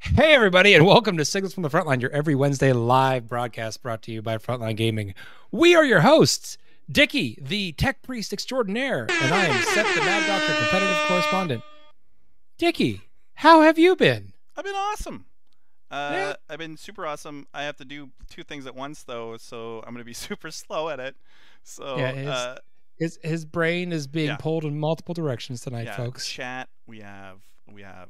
Hey, everybody, and welcome to Signals from the Frontline, your every Wednesday live broadcast brought to you by Frontline Gaming. We are your hosts, Dickie, the tech priest extraordinaire, and I am Seth, the Mad Doctor competitive correspondent. Dickie, how have you been? I've been awesome. Uh, Yeah. I've been super awesome. I have to do two things at once though, so I'm gonna be super slow at it. So Yeah, it is. uh, His his brain is being Yeah. pulled in multiple directions tonight, folks. chat. We have we have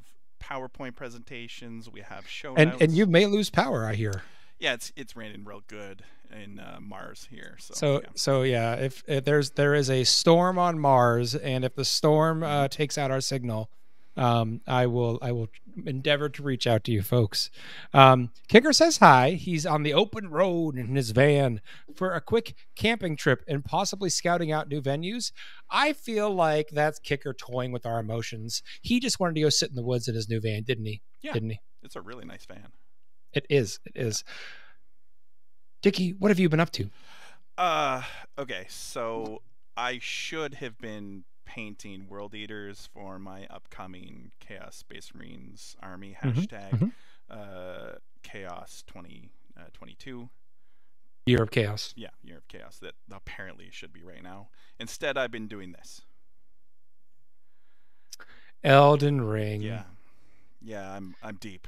PowerPoint presentations. We have show And notes. and you may lose power, I hear. yeah, it's it's raining real good in uh, Mars here. So, So yeah. so yeah, if, if there's there is a storm on Mars, and if the storm uh, takes out our signal, um, I will I will endeavor to reach out to you folks. Um, Kicker says hi. He's on the open road in his van for a quick camping trip and possibly scouting out new venues. I feel like that's Kicker toying with our emotions. He just wanted to go sit in the woods in his new van, didn't he? Yeah. Didn't he? it's a really nice van. It is. It is. Dickie, what have you been up to? Uh, okay, so I should have been painting World Eaters for my upcoming Chaos Space Marines Army Mhm, hashtag mhm. uh, Chaos 2022. Year of Chaos. yeah, Year of Chaos that apparently should be right now. Instead, I've been doing this. Elden Ring. Yeah, yeah, I'm I'm deep.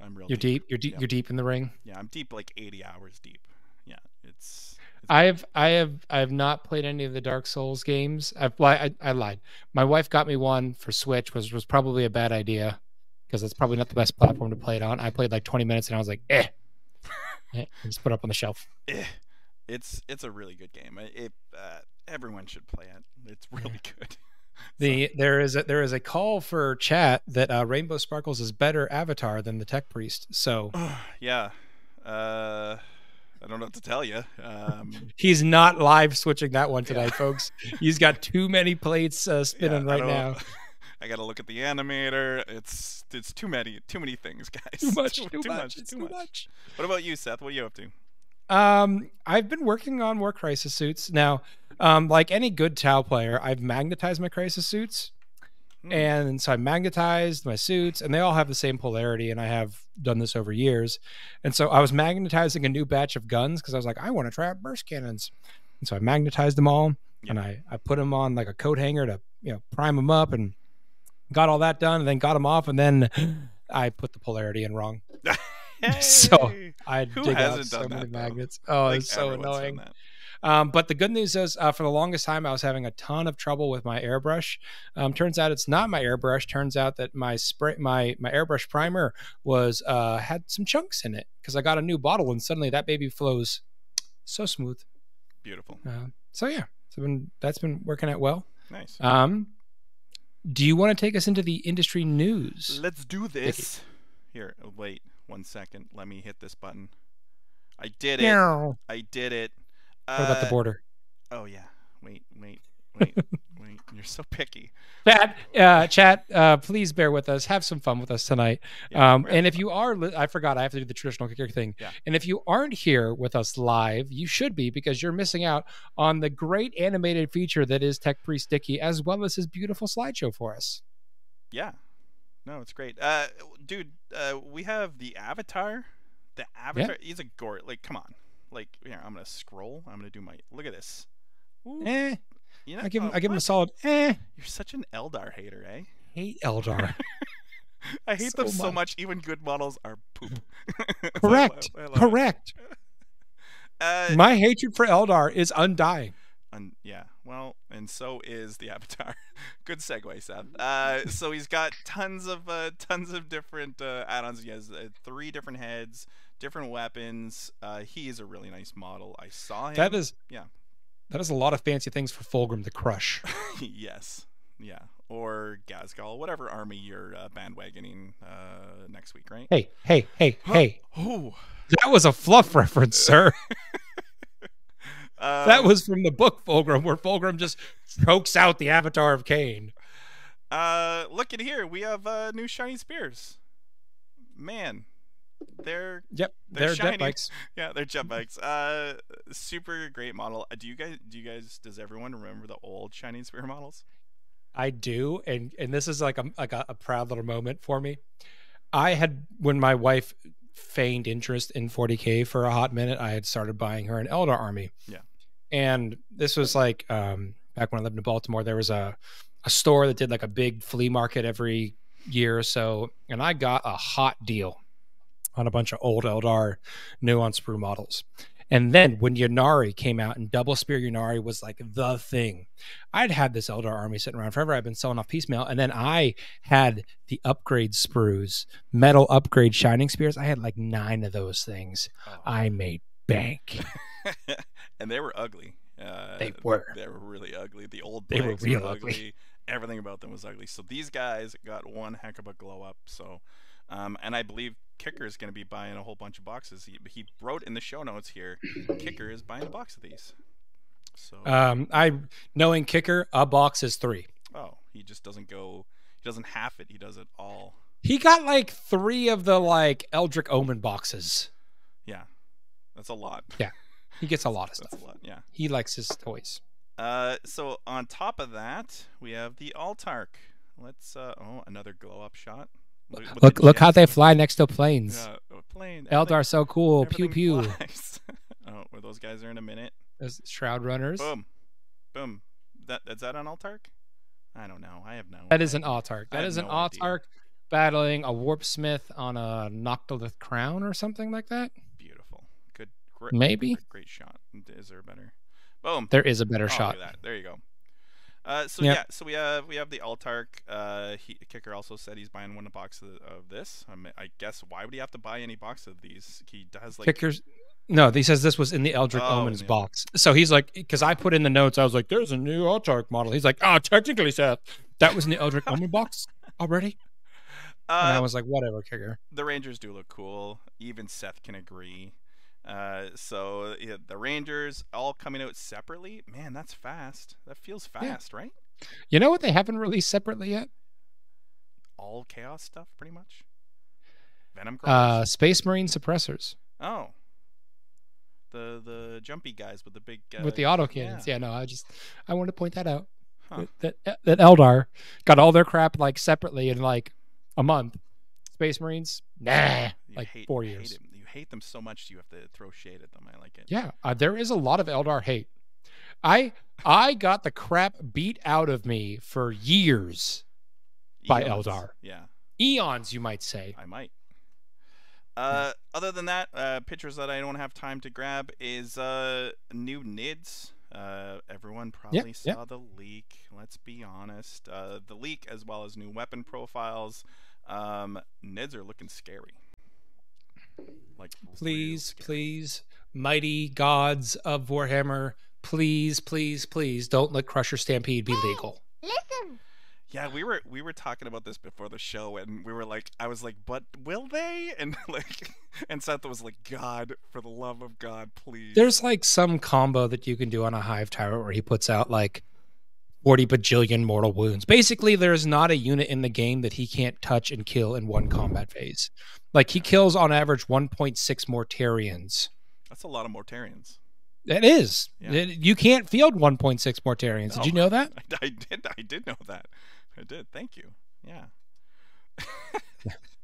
I'm real You're deep. You're deep. Yeah. You're deep in the ring. Yeah, I'm deep like 80 hours deep. Yeah, it's. It's I have. I have. Not played any of the Dark Souls games. I've. I, I lied. My wife got me one for Switch, which was probably a bad idea because it's probably not the best platform to play it on. I played like 20 minutes and I was like, eh. Eh, and just put it up on the shelf. eh, it's it's a really good game. It, uh, everyone should play it. It's really good. The there is a there is a call for chat that uh, Rainbow Sparkles is better Avatar than the Tech Priest. So yeah. Uh, I don't know what to tell you. Um, he's not live switching that one tonight, folks. He's got too many plates uh, spinning yeah, right now. I gotta look at the animator. It's it's too many too many things, guys. Too much. Too, Too, too much. It's too much. What about you, Seth? What are you up to? Um, I've been working on more crisis suits now. Um, like any good Tau player, I've magnetized my crisis suits, Hmm. and so I magnetized my suits, and they all have the same polarity. And I have done this over years, and so I was magnetizing a new batch of guns because I was like, I want to try out burst cannons, and so I magnetized them all, and I I put them on like a coat hanger to you know prime them up, and got all that done, and then got them off, and then I put the polarity in wrong. So I dig out so many though? magnets. Oh, Like, it's so annoying. Um, but the good news is, uh, for the longest time, I was having a ton of trouble with my airbrush. Um, turns out it's not my airbrush. Turns out that my spray, my my airbrush primer was uh, had some chunks in it because I got a new bottle, and suddenly that baby flows so smooth. Beautiful. Uh, so yeah, so been, that's been working out well. Nice. Um, do you want to take us into the industry news? Let's do this. Here, uh, wait one second. Let me hit this button. I did it. I did it. What about the Uh, border? Oh yeah. Wait, wait, wait, wait. You're so picky. Chat, uh, chat, uh, please bear with us. Have some fun with us tonight. Yeah, um, and if you are, li- I forgot, I have to do the traditional kicker thing. Yeah. And if you aren't here with us live, you should be because you're missing out on the great animated feature that is Tech Priest Dicky, as well as his beautiful slideshow for us. Yeah. No, it's great. Uh, dude, uh, we have the Avatar. The Avatar. He's a gore. Like, come on. Like, here, I'm gonna scroll. I'm gonna do my. Look at this. Ooh, Eh, you know, I give him, uh, I give him a what? solid. Eh, You're such an Eldar hater, eh? hate Eldar. I hate them So so much. much. Even good models are poop. I Correct. love- I love. Correct. Uh, My hatred for Eldar is undying. Un- yeah, well, and so is the Avatar. Good segue, Seth. Uh, so he's got tons of uh, tons of different uh, add-ons. He has uh, three different heads, different weapons. Uh, he is a really nice model. I saw him. That is, yeah. that is a lot of fancy things for Fulgrim to crush. yes, yeah, or Ghazghkull, whatever army you're uh, bandwagoning uh, next week, right? Hey, hey, hey, hey. Oh, That was a fluff reference, sir. uh, That was from the book Fulgrim, where Fulgrim just chokes out the avatar of Khaine. Uh, look at here. We have uh, new shiny spears. Man, they're Yep, They're they're, shiny. jet bikes. Yeah, they're jet bikes. Uh, super great model. Uh, Do you guys? Do you guys? Does everyone remember the old Shining Spear models? I do, and and this is like a like a, a proud little moment for me. I had when my wife feigned interest in 40k for a hot minute, I had started buying her an Eldar army. Yeah. And this was like um, back when I lived in Baltimore. There was a a store that did like a big flea market every year or so, and I got a hot deal on a bunch of old Eldar nuance sprue models. And then when Ynnari came out and Double Spear Ynnari was like the thing, I'd had this Eldar army sitting around forever. I've been selling off piecemeal. And then I had the upgrade sprues, metal upgrade shining spears. I had like nine of those things. Oh. I made bank. and they were ugly. Uh, They were. They were really ugly. The old They were real were ugly. ugly. Everything about them was ugly. So these guys got one heck of a glow up. So, um, and I believe Kicker is going to be buying a whole bunch of boxes. He, he wrote in the show notes here, Kicker is buying a box of these. So, Um, I knowing kicker, a box is three. oh, he just doesn't go. He doesn't half it. He does it all. He got like three of the like Eldritch Omen boxes. Yeah, that's a lot. Yeah. He gets a lot of stuff. lot. Yeah. He likes his toys. Uh, so on top of that, we have the Autark. Let's uh oh, another glow up shot. With- Look, look how they fly next to planes. Yeah, plane. Eldar so cool. Pew pew. oh, where those guys are in a minute. Those Shroud runners. Boom, boom. That is that on Autark? I don't know. I have no. That is an. I That is an no idea. Battling a Warp Smith on a Noctilith Crown or something like that. Beautiful. Good. Great, Maybe. Great, great shot. Is there a better? Boom. There is a better Oh, shot. That. There you go. Uh, so Yep. yeah, so we have we have the Autark. Uh, he, Kicker also said he's buying one box of, of this. I, mean, I guess why would he have to buy any box of these? He does like Kickers. No, he says this was in the Eldritch Oh, Omens the- box. So he's like, because I put in the notes, I was like, "There's a new Autark model." He's like, "Ah, technically, Seth, that was in the Eldritch Omen box already." And I uh, was like, "Whatever, Kicker." the Rangers do look cool. Even Seth can agree. Uh, so yeah, the Rangers all coming out separately. Man, that's fast. That feels Yeah. fast, right? You know what they haven't released separately yet? All chaos stuff, pretty much. Venom Uh, Space Marine suppressors oh, the the jumpy guys with the big uh, with the auto cannons. Yeah. no, I just I wanted to point that out. Huh. That that Eldar got all their crap like separately in like a month. Space Marines, nah, You like hate, four years. Hate them so much you have to throw shade at them. I like it. Yeah, uh, there is a lot of Eldar hate. I I got the crap beat out of me for years, by Eldar. Yeah, eons, you might say. I might. Uh, other than that, uh, pictures that I don't have time to grab is uh new nids. Uh, everyone probably saw the leak. Let's be honest. Uh, the leak as well as new weapon profiles. Um, nids are looking scary. Like Please, scary. please, mighty gods of Warhammer, please, please, please, don't let Crusher Stampede be legal. Listen. Yeah, we were we were talking about this before the show, and we were like, I was like, but will they? And like, and Seth was like, God, for the love of God, please. There's like some combo that you can do on a Hive Tyrant where he puts out like 40 bajillion mortal wounds. Basically, there's not a unit in the game that he can't touch and kill in one combat phase. Like he kills on average 1.6 Mortarions. That's a lot of Mortarions. That is. Yeah. It- you can't field 1.6 Mortarions. Did you know that? I, I did. I did know that. I did. Thank you. Yeah.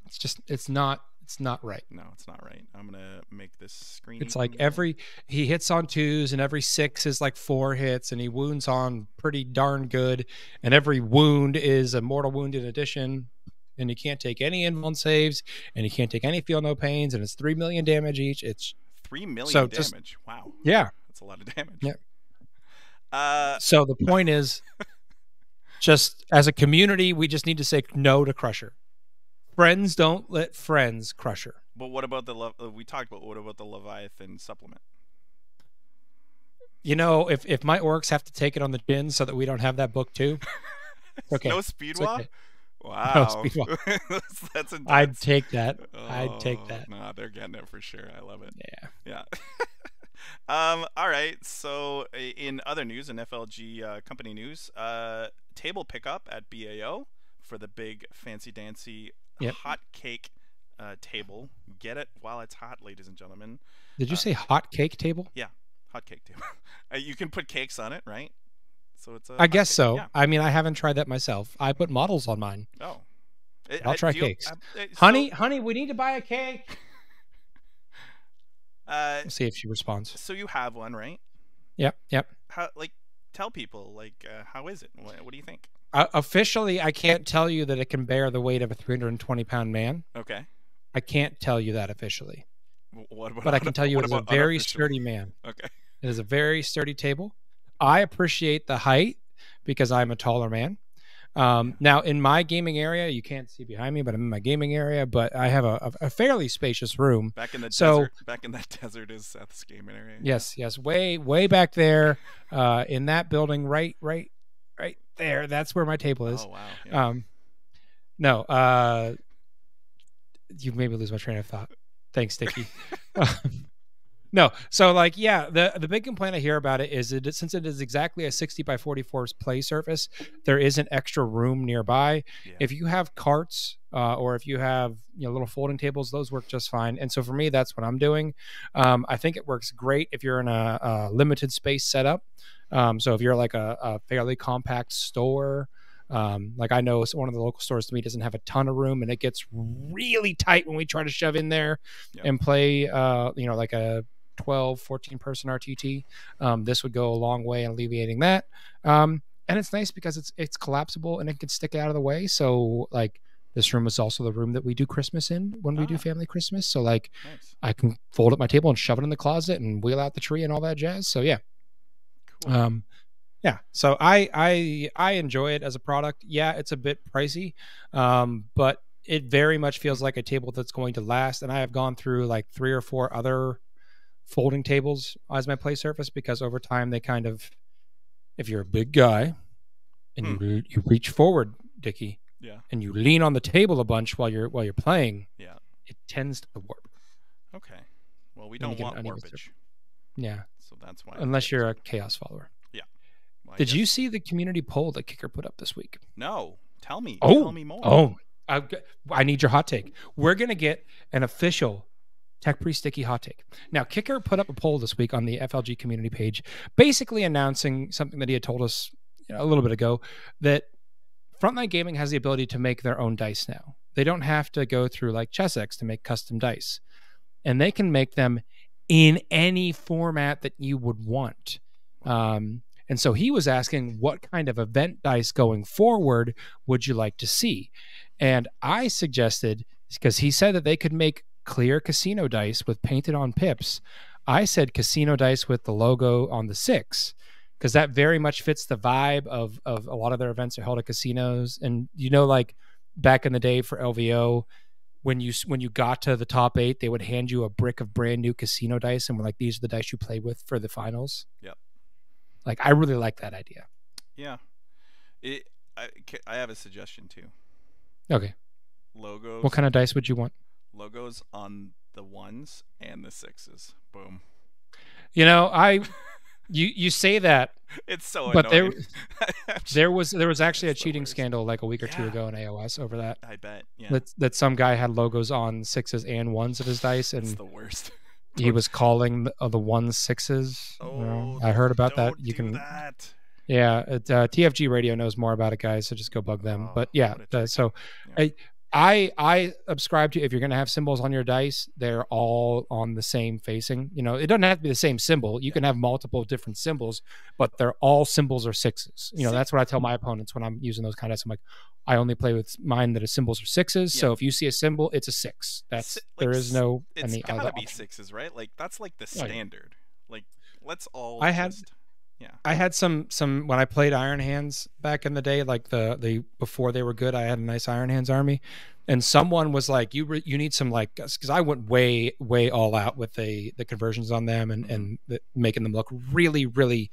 It's just it's not it's not right. No, it's not right. I'm gonna make this screen. It's like every he hits on twos and every six is like four hits and he wounds on pretty darn good and every wound is a mortal wound in addition and he can't take any invuln saves and he can't take any feel no pains and it's three million damage each. It's three million so just- damage. wow, yeah. that's a lot of damage. Yeah. Uh, So the point is just as a community we just need to say no to Crusher. Friends don't let friends Crusher. but what about the Le- we talked about? What about the Leviathan supplement? You know, if if my orcs have to take it on the chin so that we don't have that book too, okay. No speed walk. okay. Wow, that's, that's intense. I'd take that. I'd take Oh, that. Nah, they're getting it for sure. I love it. Yeah. Yeah. um. All right. So, in other news, in FLG uh, company news, uh, table pickup at BAO for the big fancy dancy Yep. hot cake uh, table. Get it while it's hot, ladies and gentlemen. Did you Uh, say hot cake table? Yeah, hot cake table. Uh, you can put cakes on it, right? So it's a. I guess cake. so. Yeah. I mean, I haven't tried that myself. I put models on mine. Oh. Uh, I'll try do you- cakes. uh, uh, so, honey, honey, we need to buy a cake. Uh, see if she responds. so you have one, right? Yep, yep. How like tell people like uh, how is it? What, what do you think? Uh, officially, I can't tell you that it can bear the weight of a 320 pound man. Okay. I can't tell you that officially, What about but I can tell you it's a very sturdy man. Okay. It is a very sturdy table. I appreciate the height because I'm a taller man. Um, now, in my gaming area, you can't see behind me, but I'm in my gaming area. But I have a, a, fairly spacious room. Back in the So- desert. Back in that desert is Seth's gaming area. Yes, yes, way way back there, uh, in that building, right, right, right there. That's where my table is. Oh wow. Yeah. Um, no, uh, you made me lose my train of thought. Thanks, Dicky. Um, no, so like, yeah, the the big complaint I hear about it is that since it is exactly a 60 by 44 play surface, there is an extra room nearby. Yeah. If you have carts uh, or if you have you know little folding tables, those work just fine. And so for me, that's what I'm doing. Um, I think it works great if you're in a, a limited space setup. Um, so if you're like a, a fairly compact store, um, like I know one of the local stores to me doesn't have a ton of room, and it gets really tight when we try to shove in there Yep. and play, uh, you know, like a 12, 14 person RTT. Um, this would go a long way in alleviating that. Um, and it's nice because it's it's collapsible and it can stick out of the way. So like this room is also the room that we do Christmas in when we do Ah. family Christmas. So like nice. I can fold up my table and shove it in the closet and wheel out the tree and all that jazz. So yeah. Cool. Um, yeah. So I I I enjoy it as a product. Yeah, it's a bit pricey, um, but it very much feels like a table that's going to last. And I have gone through like three or four other folding tables as my play surface because over time they kind of, if you're a big guy, and you hmm. you reach forward, Dickie, yeah. and you lean on the table a bunch while you're while you're playing, Yeah. it tends to warp. Okay. Well, we don't want warpage, Yeah, so that's why. unless you're a chaos follower. Well, I Did you see the community poll that Kicker put up this week? No. Tell me. Oh, Tell me more. Oh, I, I need your hot take. We're gonna get an official Tech Priest Dickie hot take. Now, Kicker put up a poll this week on the FLG community page, basically announcing something that he had told us a little bit ago that Frontline Gaming has the ability to make their own dice now. They don't have to go through like Chessex to make custom dice, and they can make them in any format that you would want. Um, and so he was asking, what kind of event dice going forward would you like to see? And I suggested, because he said that they could make clear casino dice with painted on pips. I said casino dice with the logo on the six, because that very much fits the vibe of, of a lot of their events are held at casinos. And, you know, like back in the day for LVO, when you when you got to the top eight, they would hand you a brick of brand new casino dice and were like, "These are the dice you play with for the finals." Yep. Like I really like that idea. Yeah. It. I, I have a suggestion too. Okay, Logos. what kind of dice would you want? Logos on the ones and the sixes. Boom. You know, I you you say that It's so But there- annoying. there was there was actually a It's cheating worst. scandal like a week or two ago in AOS over that. I bet. Yeah. That that some guy had logos on sixes and ones of his dice, it's and the worst. he was calling the, uh, the ones sixes. you know. Oh, I heard about that. You can that. Yeah, it, uh, TFG Radio knows more about it, guys. So just go bug them. Oh, but yeah, uh, so Yeah. I, I I subscribe to if you're going to have symbols on your dice, they're all on the same facing. You know, it doesn't have to be the same symbol. You Yeah. can have multiple different symbols, but they're all symbols or sixes. You know, See- that's what I tell my opponents when I'm using those kind of. I'm like, I only play with mine that is symbols or sixes. So if you see a symbol, it's a six. That's Si- there like is no It's any gotta be option. sixes, right? Like that's like the Oh, yeah. standard. Like let's all. I had- just- I had some some when I played Iron Hands back in the day, like the the before they were good. I had a nice Iron Hands army, and someone was like, "You re, you need some like because I went way way all out with the the conversions on them and and the, making them look really really."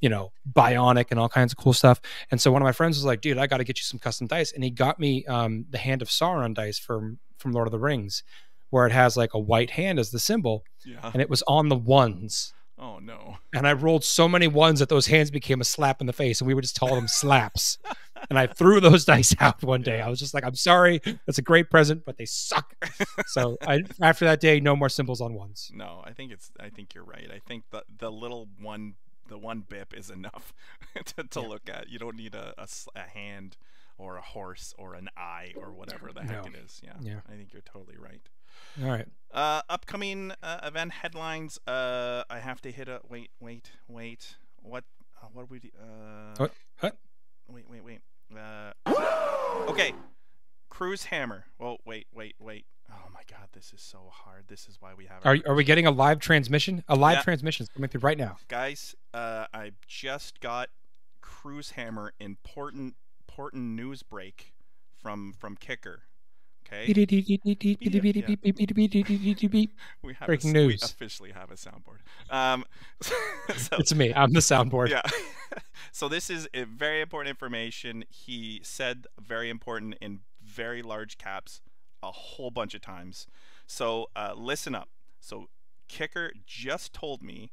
You know, bionic and all kinds of cool stuff. And so one of my friends was like, "Dude, I got to get you some custom dice." And he got me um, the Hand of Sauron dice from from Lord of the Rings, where it has like a white hand as the symbol, Yeah. and it was on the ones Oh no. and I rolled so many ones that those hands became a slap in the face, and we would just call them slaps. and I threw those dice out one day. I was just like, "I'm sorry, that's a great present, but they suck." so I, after that day, no more symbols on ones. No, I think it's. I think you're right. I think the the little one, the one bip is enough to, to Yeah. look at. You don't need a hand or a horse or an eye or whatever the heck No. it is. Yeah, Yeah. I think you're totally right. All right. Uh, upcoming uh, event headlines. Uh, I have to hit a wait, wait, wait. What? Uh, what do we do? Uh, What? What? Wait, wait, wait. Uh, okay. Cruise Hammer. Well, wait, wait, wait. Oh my God, this is so hard. This is why we have. Are are we getting a live transmission? A live Yeah. transmission is coming through right now. guys? Uh, I just got Cruise Hammer important important news break from from Kicker. Okay. We have Breaking a, news. We officially have a soundboard. Um, so, It's me. I'm the soundboard. yeah. so this is a very important information. He said very important in very large caps a whole bunch of times. So uh, listen up. So Kicker just told me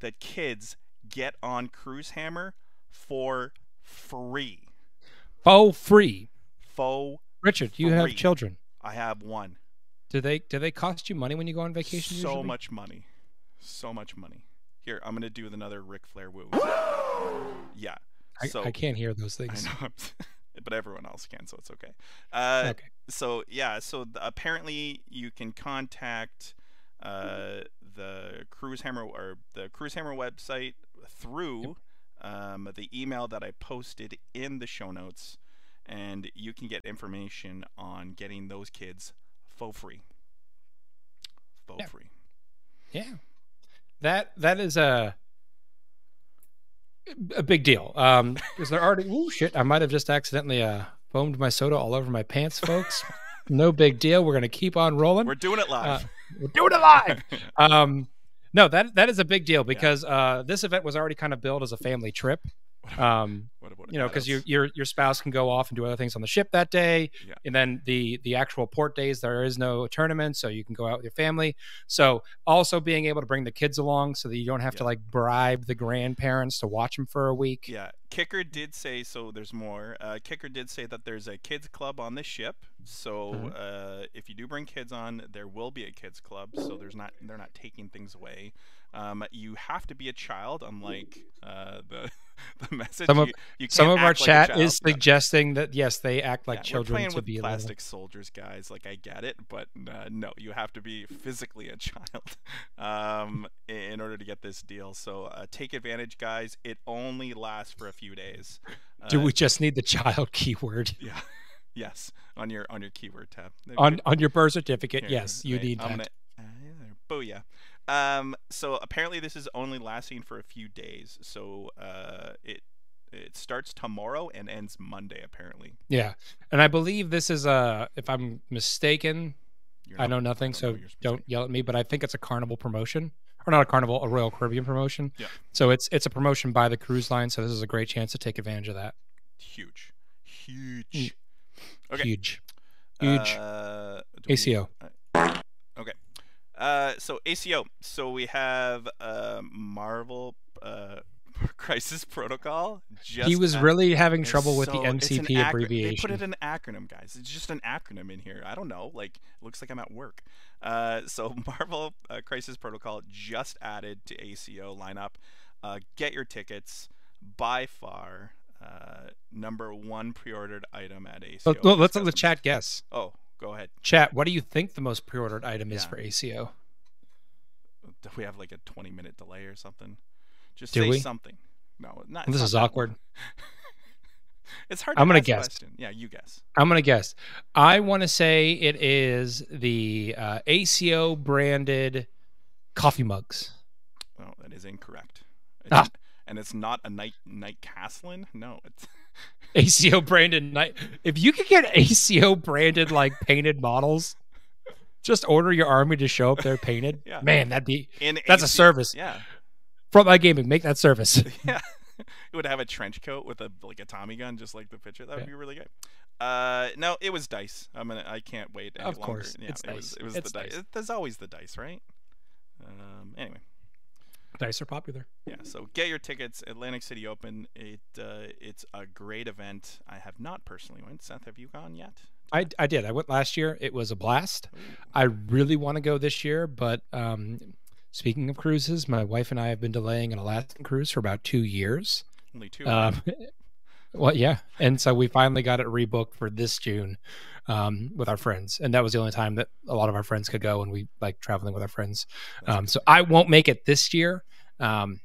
that kids get on Cruise Hammer for free. Faux free. Faux. Richard, you have children. I have one. Do they do they cost you money when you go on vacation? So usually? much money. So much money. Here, I'm gonna do another Ric Flair woo. yeah. I, so I can't hear those things. but everyone else can, so it's okay. Uh, okay. So yeah, so th- apparently you can contact uh, the Cruise Hammer or the Cruise Hammer website through um, the email that I posted in the show notes, and you can get information on getting those kids faux free. Faux Yeah. free. Yeah. That that is a a big deal. Um because they're already oh shit, I might have just accidentally uh foamed my soda all over my pants, folks. no big deal. We're gonna keep on rolling. We're doing it live. We're doing it live. um no, that that is a big deal because uh this event was already kind of billed as a family trip. Um you know, because your your your spouse can go off and do other things on the ship that day, Yeah. and then the the actual port days there is no tournament, so you can go out with your family. So also being able to bring the kids along, so that you don't have to like bribe the grandparents to watch them for a week. Yeah, Kicker did say so. There's more. Uh, Kicker did say that there's a kids club on the ship. So Mhm. uh, if you do bring kids on, there will be a kids club. So there's not they're not taking things away. Um, you have to be a child, unlike uh, the the message. Some of- you, you Some of our like chat is suggesting that yes, they act like Yeah, children we're playing to with be a little- plastic soldiers, guys. Like I get it, but uh, no, you have to be physically a child um, in order to get this deal. So uh, take advantage, guys. It only lasts for a few days. Do Uh, we just need the child keyword Yeah. Yes. On your on your keyword tab. On on your birth certificate? here, yes, you wait, need I'm that. Gonna, uh, yeah. Booyah. Um, so apparently this is only lasting for a few days. So uh, it it starts tomorrow and ends Monday. Apparently. Yeah, and I believe this is a. If I'm mistaken, You're I know nothing, don't so specific- don't yell at me. But I think it's a Carnival promotion, or not a Carnival, a Royal Caribbean promotion. Yeah. So it's it's a promotion by the cruise line. So this is a great chance to take advantage of that. Huge. Huge. Mm. Okay. Huge, huge. Uh, we need- ACO. uh, okay. Uh, so ACO. So we have uh, Marvel uh, Crisis Protocol. Just he was really having trouble with so- the MCP abbreviation. They put it in acronym, guys. It's just an acronym in here. I don't know. Like, it looks like I'm at work. Uh, so Marvel uh, Crisis Protocol just added to ACO lineup. Uh, get your tickets. By far, uh, number one pre-ordered item at ACO. Let- let's let the chat guess. Oh, go ahead. Chat, what do you think the most pre-ordered item is Yeah. for ACO? Do we have like a 20 minute delay or something? Just Do say we? something. No, not. This it's is awkward. it's hard. To I'm gonna guess. question. Yeah, you guess. I'm gonna guess. I want to say it is the uh, ACO branded coffee mugs. Well, that is incorrect. Ah. And it's not a night night Caslin. No, it's ACO branded night. If you could get ACO branded like painted models, just order your army to show up there painted. Yeah. Man, that'd be in That's a service. Yeah, Frontline Gaming. Make that service. yeah. it would have a trench coat with a like a Tommy gun, just like the picture. That would Yeah. be really good. Uh, no, it was dice. I'm gonna. I can't wait any Of longer. course, Yeah, it's it was. dice. It was It's the dice. dice. It- There's always the dice, right? Um. Anyway. Dice are popular. Yeah, so get your tickets. Atlantic City Open. It uh, it's a great event. I have not personally went. Seth, have you gone yet? I, I did. I went last year. It was a blast. I really want to go this year, but um, speaking of cruises, my wife and I have been delaying an Alaskan cruise for about two years. Only two. Um, Well, yeah, and so we finally got it rebooked for this June um, with our friends, and that was the only time that a lot of our friends could go, and we like traveling with our friends. Um, so I won't make it this year, um,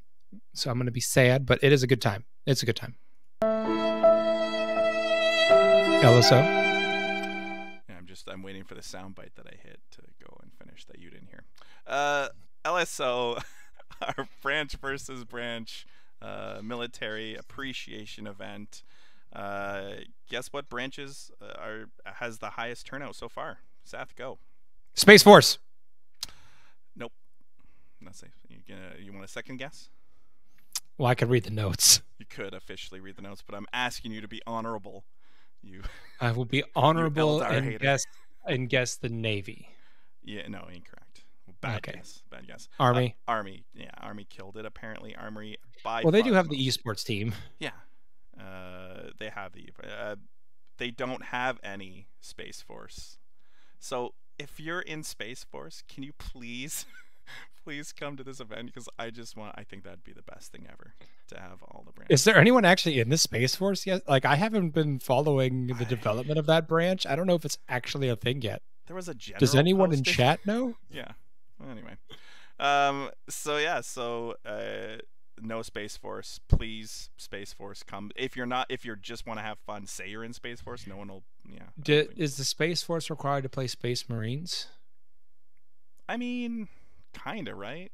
so I'm going to be sad, but it is a good time. It's a good time. LSO. Yeah, I'm just I'm waiting for the soundbite that I hit to go and finish that you didn't hear. Uh, LSO, our branch versus branch uh, military appreciation event. Uh, guess what branches uh, are has the highest turnout so far? Seth, go. Space Force. Nope. Not safe. You gonna you want a second guess? Well, I could read the notes. You could officially read the notes, but I'm asking you to be honorable. You. I will be honorable and hater. guess and guess the Navy, Yeah. No, incorrect. Bad Okay. guess. Bad guess. Army. Uh, Army. Yeah, Army killed it. Apparently, Army by. well, they do have the esports team. Yeah, uh, they have the. Uh, they don't have any Space Force. So if you're in Space Force, can you please, please come to this event because I just want. I think that'd be the best thing ever to have all the brands. Is there anyone actually in the Space Force yet? Like, I haven't been following the I- development of that branch. I don't know if it's actually a thing yet. There was a general. Does anyone in chat know? Yeah. Well, anyway, um. So yeah. So uh, no Space Force, please. Space Force, come. If you're not, if you just want to have fun, say you're in Space Force. No one will. Yeah. Do, is the Space Force required to play Space Marines? I mean, kinda right.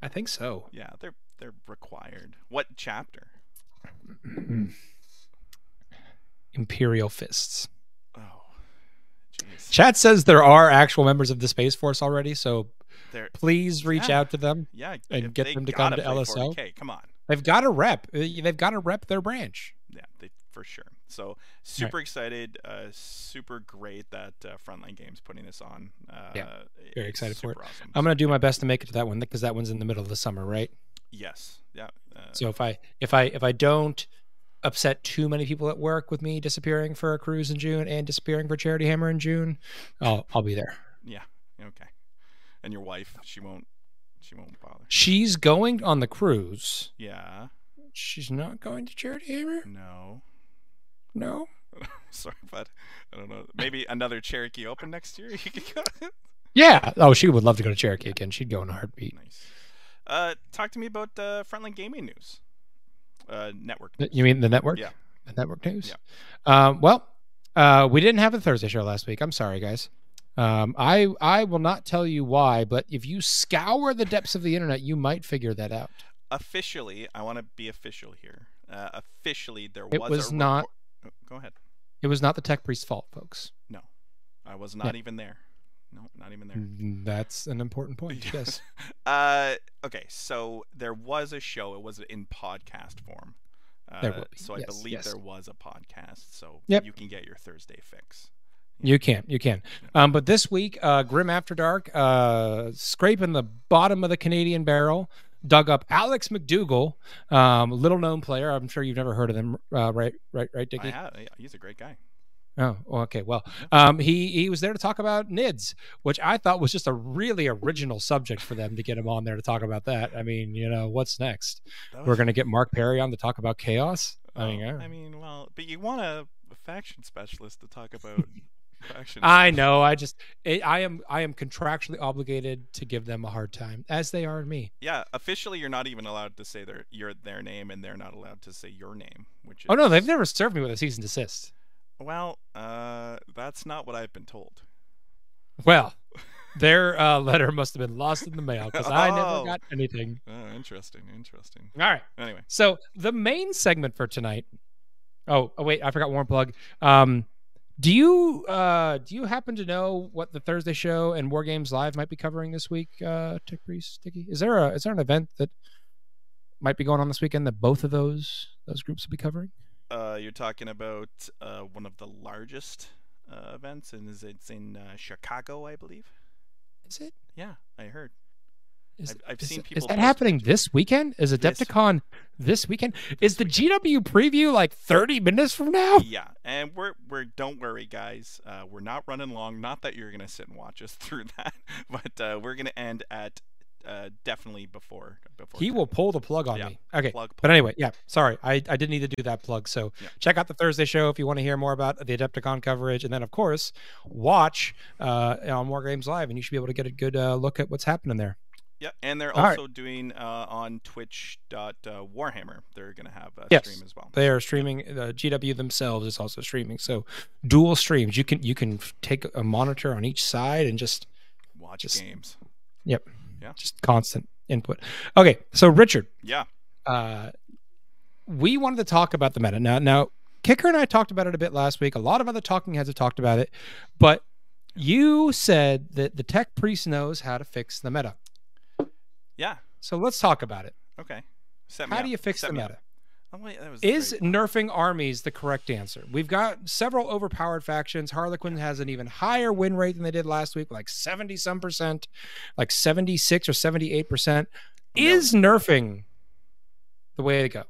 I think so. Yeah, they're they're required. What chapter? Imperial Fists. Oh, jeez. Chat says there are actual members of the Space Force already, so They're please reach Yeah. out to them. yeah, And get them to come gotta LSO? 40K, come on. They've got to rep. uh, They've got to rep their branch. Yeah, they, for sure. So super excited. Uh, super great that uh, Frontline Games putting this on. Uh, Yeah, very excited for it. Awesome. I'm gonna do my best to make it to that one because that one's in the middle of the summer, right? Yes. Yeah. Uh, So if I if I if I don't upset too many people at work with me disappearing for a cruise in June and disappearing for Charity Hammer in June, I'll I'll be there. yeah. Okay. And your wife, she won't. She won't bother. She's going on the cruise. Yeah. She's not going to Charity Hammer. No. No. Sorry, but I don't know. Maybe another Cherokee Open next year. You could go. Yeah. Oh, she would love to go to Cherokee again. She'd go in a heartbeat. Nice. Uh, talk to me about uh, Frontline Gaming news. Uh, network. News. You mean the network? Yeah. The network news. Um, well, uh, we didn't have a Thursday show last week. I'm sorry, guys. Um, I I will not tell you why, but if you scour the depths of the internet, you might figure that out. Officially, I want to be official here. Uh, officially, there It was. was a not- Oh, go ahead. It was not the tech priest's fault, folks. No, I was not even there. No, not even there. Mm, That's an important point. Yes. Uh, okay, so there was a show. It was in podcast form. Uh, There will be. So I Yes, believe yes. there was a podcast. So Yep. you can get your Thursday fix. You can, you can. Um, but this week, uh, Grim After Dark, uh, scraping the bottom of the Canadian barrel, dug up Alex McDougall, um, little known player. I'm sure you've never heard of him, uh, right? Right? Right, I have, he's a great guy. Oh, okay. Well, um, he he was there to talk about NIDS, which I thought was just a really original subject for them to get him on there to talk about that. I mean, you know, what's next? That We're gonna get Mark Perry on to talk about chaos. I mean, Oh, I mean, well, but you want a, a faction specialist to talk about I know. I just it, I am I am contractually obligated to give them a hard time, as they are me. Yeah, officially, you're not even allowed to say their your their name, and they're not allowed to say your name. Which is, Oh no, they've never served me with a cease and desist. Well, uh, that's not what I've been told. Well, their uh, letter must have been lost in the mail because I never Oh. got anything. Oh, interesting, interesting. All right. Anyway, So the main segment for tonight. Oh, oh wait, I forgot one plug. Um, do you uh do you happen to know what the Thursday show and War Games Live might be covering this week? Uh, Tech Priest, Dickie. Is there a is there an event that might be going on this weekend that both of those those groups will be covering? uh, you're talking about uh, one of the largest uh, events, and is it's in uh, Chicago, I believe. Is it? Yeah, I heard. Is, I've- I've is seen people Is that happening this weekend? Is Adepticon this weekend? Is the GW preview like 30 minutes from now? Yeah, and we're we're don't worry, guys. Uh, we're not running long. Not that you're gonna sit and watch us through that, but uh, we're gonna end at uh, definitely before before. He will pull the plug on Yeah, me. Okay. plug. But anyway, yeah, sorry. I, I didn't need to do that plug. So Yeah. check out the Thursday show if you want to hear more about the Adepticon coverage. And then, of course, watch uh, on War Games Live, and you should be able to get a good uh, look at what's happening there. Yeah, and they're All right. also doing uh, on Twitch dot uh, Warhammer. They're gonna have a Yes. stream as well. They are streaming. The GW themselves is also streaming. So dual streams. You can you can take a monitor on each side and just Watch just- games. Yep. Yeah. Just constant input. Okay, so Richard, Yeah. uh, we wanted to talk about the meta. Now, now, Kicker and I talked about it a bit last week. A lot of other talking heads have talked about it, but you said that the tech priest knows how to fix the meta. Yeah. So let's talk about it. Okay. Set me How up. do you fix Set the me meta? Oh, wait, that was Is great. nerfing armies the correct answer? We've got several overpowered factions. Harlequin has an even higher win rate than they did last week, like 70 some percent, like 76 or 78 percent. Is nerfing the way to go?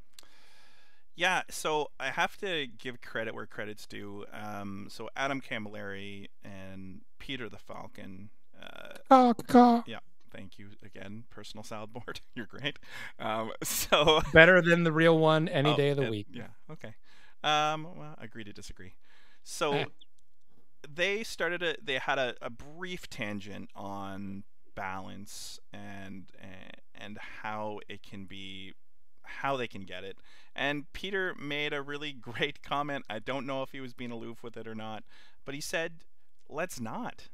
Yeah, so I have to give credit where credit's due. Um, so Adam Camilleri and Peter the Falcon. Uh, Caw, caw. Thank you again, personal salad soundboard. You're great. Um, so Better than the real one any Oh, day of the yeah, week. Yeah. Okay. Um. Well, agree to disagree. So Eh. they started a. They had a, a brief tangent on balance and and how it can be how they can get it. And Peter made a really great comment. I don't know if he was being aloof with it or not, but he said, "Let's not.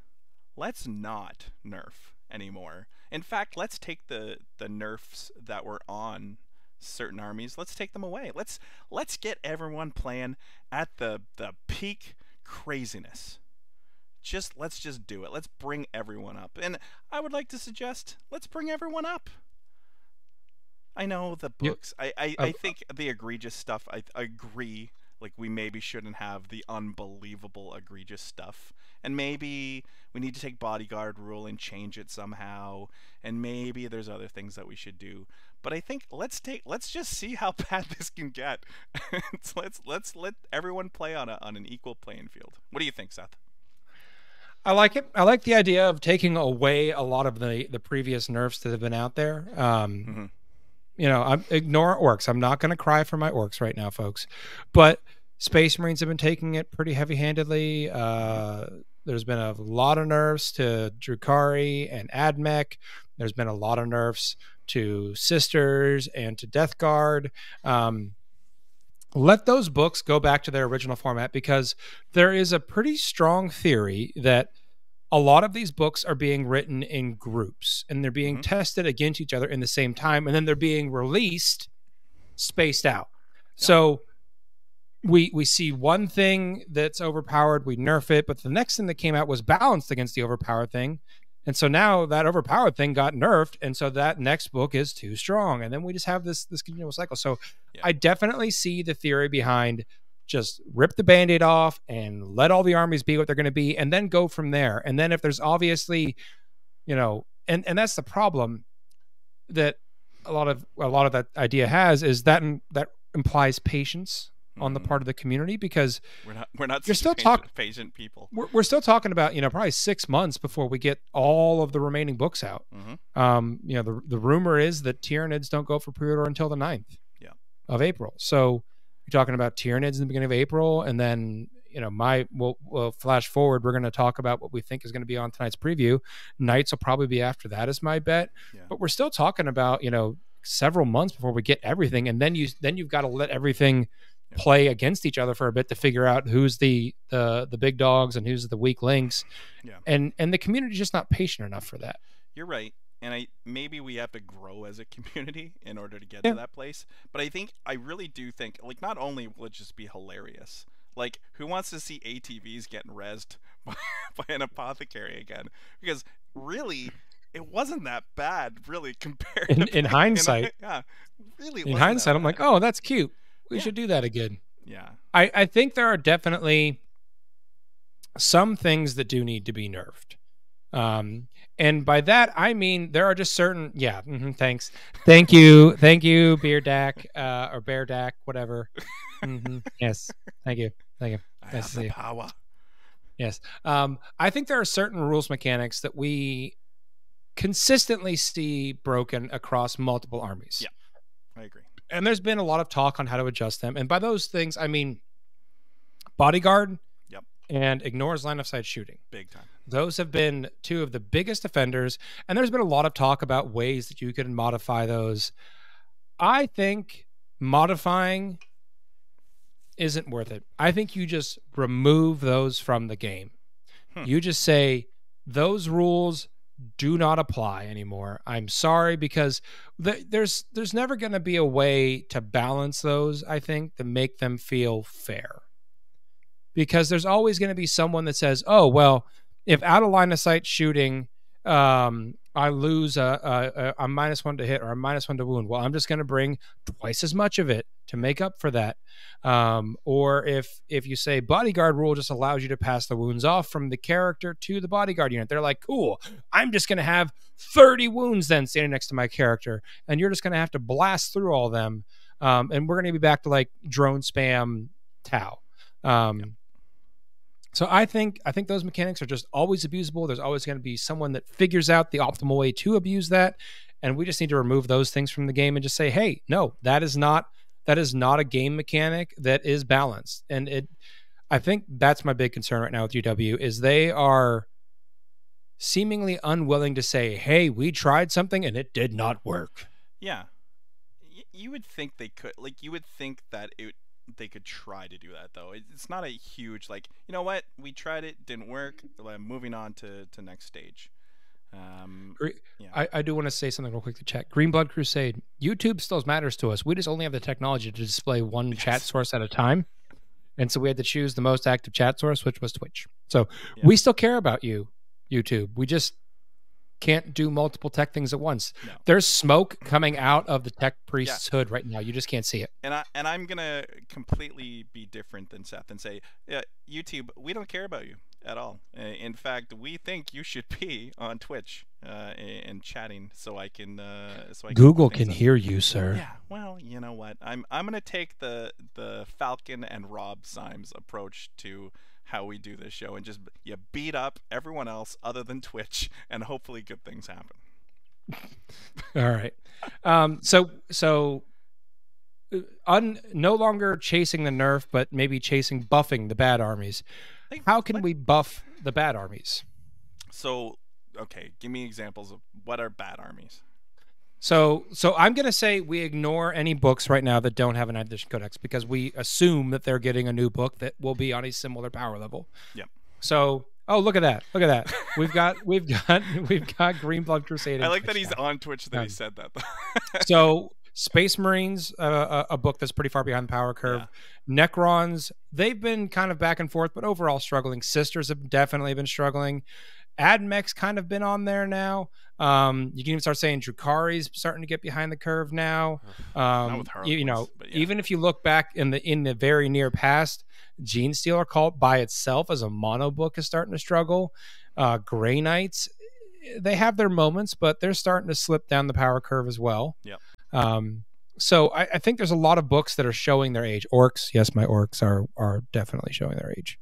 Let's not nerf anymore. In fact, let's take the the nerfs that were on certain armies. Let's take them away. Let's let's get everyone playing at the the peak craziness. Just let's just do it. Let's bring everyone up. And I would like to suggest let's bring everyone up. I know the books. I I, Uh, I think the egregious stuff. I, I agree. Like we maybe shouldn't have the unbelievable egregious stuff, and maybe we need to take bodyguard rule and change it somehow, and maybe there's other things that we should do. But I think let's take let's just see how bad this can get. So let's let's let everyone play on a on an equal playing field. What do you think, Seth? I like it. I like the idea of taking away a lot of the the previous nerfs that have been out there. Um, Mhm. You know, I'm ignore orcs. I'm not going to cry for my orcs right now, folks. But Space Marines have been taking it pretty heavy handedly. Uh, there's been a lot of nerfs to Drukhari and Admech. There's been a lot of nerfs to Sisters and to Death Guard. Um, let those books go back to their original format because there is a pretty strong theory that a lot of these books are being written in groups and they're being Mhm. tested against each other in the same time and then they're being released spaced out. So we we see one thing that's overpowered, we nerf it, but the next thing that came out was balanced against the overpowered thing. And so now that overpowered thing got nerfed, and so that next book is too strong, and then we just have this this continual cycle. So Yeah. I definitely see the theory behind just rip the band-aid off and let all the armies be what they're going to be and then go from there and then if there's obviously you know and and that's the problem that a lot of a lot of that idea has is that that implies patience on the Mhm. part of the community because We're not we're not You're still talking talk- patient people. we're, we're still talking about you know probably six months before we get all of the remaining books out hmm um you know the, the rumor is that Tyranids don't go for pre-order until the 9th Yeah. of april so you're talking about Tyranids in the beginning of april and then you know my we'll, we'll flash forward we're going to talk about what we think is going to be on tonight's preview knights will probably be after that is my bet Yeah. but we're still talking about you know several months before we get everything and then you then you've got to let everything Yeah. play against each other for a bit to figure out who's the the the big dogs and who's the weak links Yeah. and and the community's just not patient enough for that You're right. And I maybe we have to grow as a community in order to get Yeah. to that place. But I think I really do think like not only will it just be hilarious. Like who wants to see ATVs getting rezzed by, by an apothecary again? Because really it wasn't that bad really compared In- to in hindsight- yeah. Really in hindsight, I'm like, oh, that's cute. We Yeah. should do that again. Yeah. I, I think there are definitely some things that do need to be nerfed. Um, and by that, I mean there are just certain, yeah, mhm, thanks. Thank you. Thank you, Beer Dak, uh, or Bear Dak, whatever. hmm Yes. Thank you. Thank you. I Nice have to see the you. power. Yes. Um, I think there are certain rules mechanics that we consistently see broken across multiple armies. Yeah. I agree. And there's been a lot of talk on how to adjust them. And by those things, I mean bodyguard Yep. and ignores line of sight shooting. Big time. Those have been two of the biggest offenders. And there's been a lot of talk about ways that you can modify those. I think modifying isn't worth it. I think you just remove those from the game. Hmm. You just say those rules do not apply anymore. I'm sorry because th- there's there's never going to be a way to balance those, I think, to make them feel fair. Because there's always going to be someone that says, "Oh, well, if out of line of sight shooting um, I lose a, a, a, minus one to hit or a minus one to wound. Well, I'm just going to bring twice as much of it to make up for that. Um, or if if you say bodyguard rule just allows you to pass the wounds off from the character to the bodyguard unit, they're like, cool. I'm just going to have 30 wounds then standing next to my character, and you're just going to have to blast through all them. Um, and we're going to be back to like drone spam Tau. Um, so I think I think those mechanics are just always abusable. There's always going to be someone that figures out the optimal way to abuse that, and we just need to remove those things from the game and just say, "Hey, no, that is not that is not a game mechanic that is balanced." And it, I think that's my big concern right now with GW is they are seemingly unwilling to say, "Hey, we tried something and it did not work." Yeah. Y- you would think they could like you would think that it they could try to do that though. It's not a huge like, you know what? We tried it, didn't work. Moving on to to next stage. Um yeah. I, I do want to say something real quick to chat. Green Blood Crusade, YouTube still matters to us. We just only have the technology to display one chat source at a time. And so we had to choose the most active chat source, which was Twitch. So Yeah. we still care about you, YouTube. We just can't do multiple tech things at once. No. There's smoke coming out of the tech priest's hood right now. You just can't see it. and I and I'm gonna completely be different than Seth and say, yeah, YouTube, we don't care about you at all. Uh, In fact, we think you should be on Twitch uh, and and chatting, so I can uh, so I can Google can up. hear you, sir. Yeah, well, you know what? I'm I'm gonna take the the Falcon and Rob Symes approach to how we do this show and just you beat up everyone else other than Twitch, and hopefully good things happen. All right. Um, so so uh, un, no longer chasing the nerf, but maybe chasing buffing the bad armies. How can we buff the bad armies? So, okay, give me examples of what are bad armies. So so I'm gonna say we ignore any books right now that don't have an edition codex because we assume that they're getting a new book that will be on a similar power level. Yep. So oh look at that. Look at that. We've got we've got we've got Green Blood Crusade. I like that he's now. on Twitch that Um, he said that. so Space Marines, uh, a, a book that's pretty far behind the power curve. Necrons, they've been kind of back and forth, but overall struggling. Sisters have definitely been struggling. Admech's kind of been on there now. Um, you can even start saying Drukhari's starting to get behind the curve now. Um, with you, you know, yeah. even if you look back in the in the very near past, Genestealer Cult by itself as a mono book is starting to struggle. Uh, Grey Knights, they have their moments, but they're starting to slip down the power curve as well. Yep. Um, so I, I think there's a lot of books that are showing their age. Orks, yes, my orks are are definitely showing their age.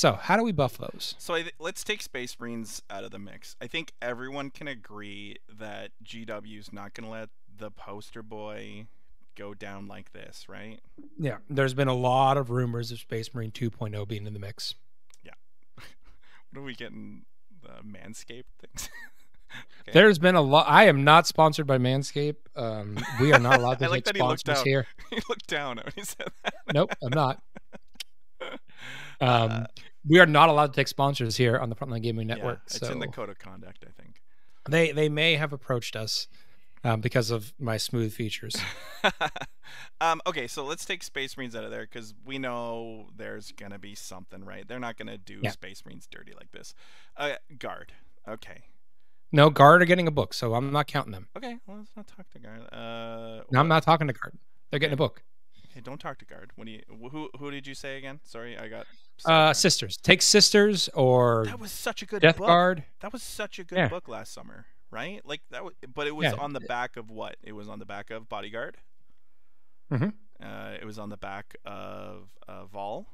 So how do we buff those? So I th- let's take Space Marines out of the mix. I think everyone can agree that GW's not going to let the poster boy go down like this, right? Yeah, there's been a lot of rumors of Space Marine 2.0 being in the mix. Yeah. what are we getting? The Manscaped things. Okay. There's been a lot. I am not sponsored by Manscaped. Um, we are not allowed to like take that he here. he looked down when he said that. Nope, I'm not. Um, Uh, we are not allowed to take sponsors here on the Frontline Gaming Network. Yeah, it's so in the code of conduct, I think. they they may have approached us um, because of my smooth features. um, okay, so let's take Space Marines out of there because we know there's gonna be something, right? They're not gonna do Yeah. Space Marines dirty like this. Uh, guard. Okay. No, Guard are getting a book, so I'm not counting them. Okay. Well, let's not talk to guard. Uh, No, I'm not talking to Guard. They're getting a book. Hey, don't talk to guard. Do you? Who? Who did you say again? Sorry, I got. Uh, sisters, take sisters or That was such a good Death book. Guard. That was such a good Yeah. book last summer, right? Like that. Was, but it was Yeah. on the back of what? It was on the back of Bodyguard. Mhm. Uh, it was on the back of uh, Vol.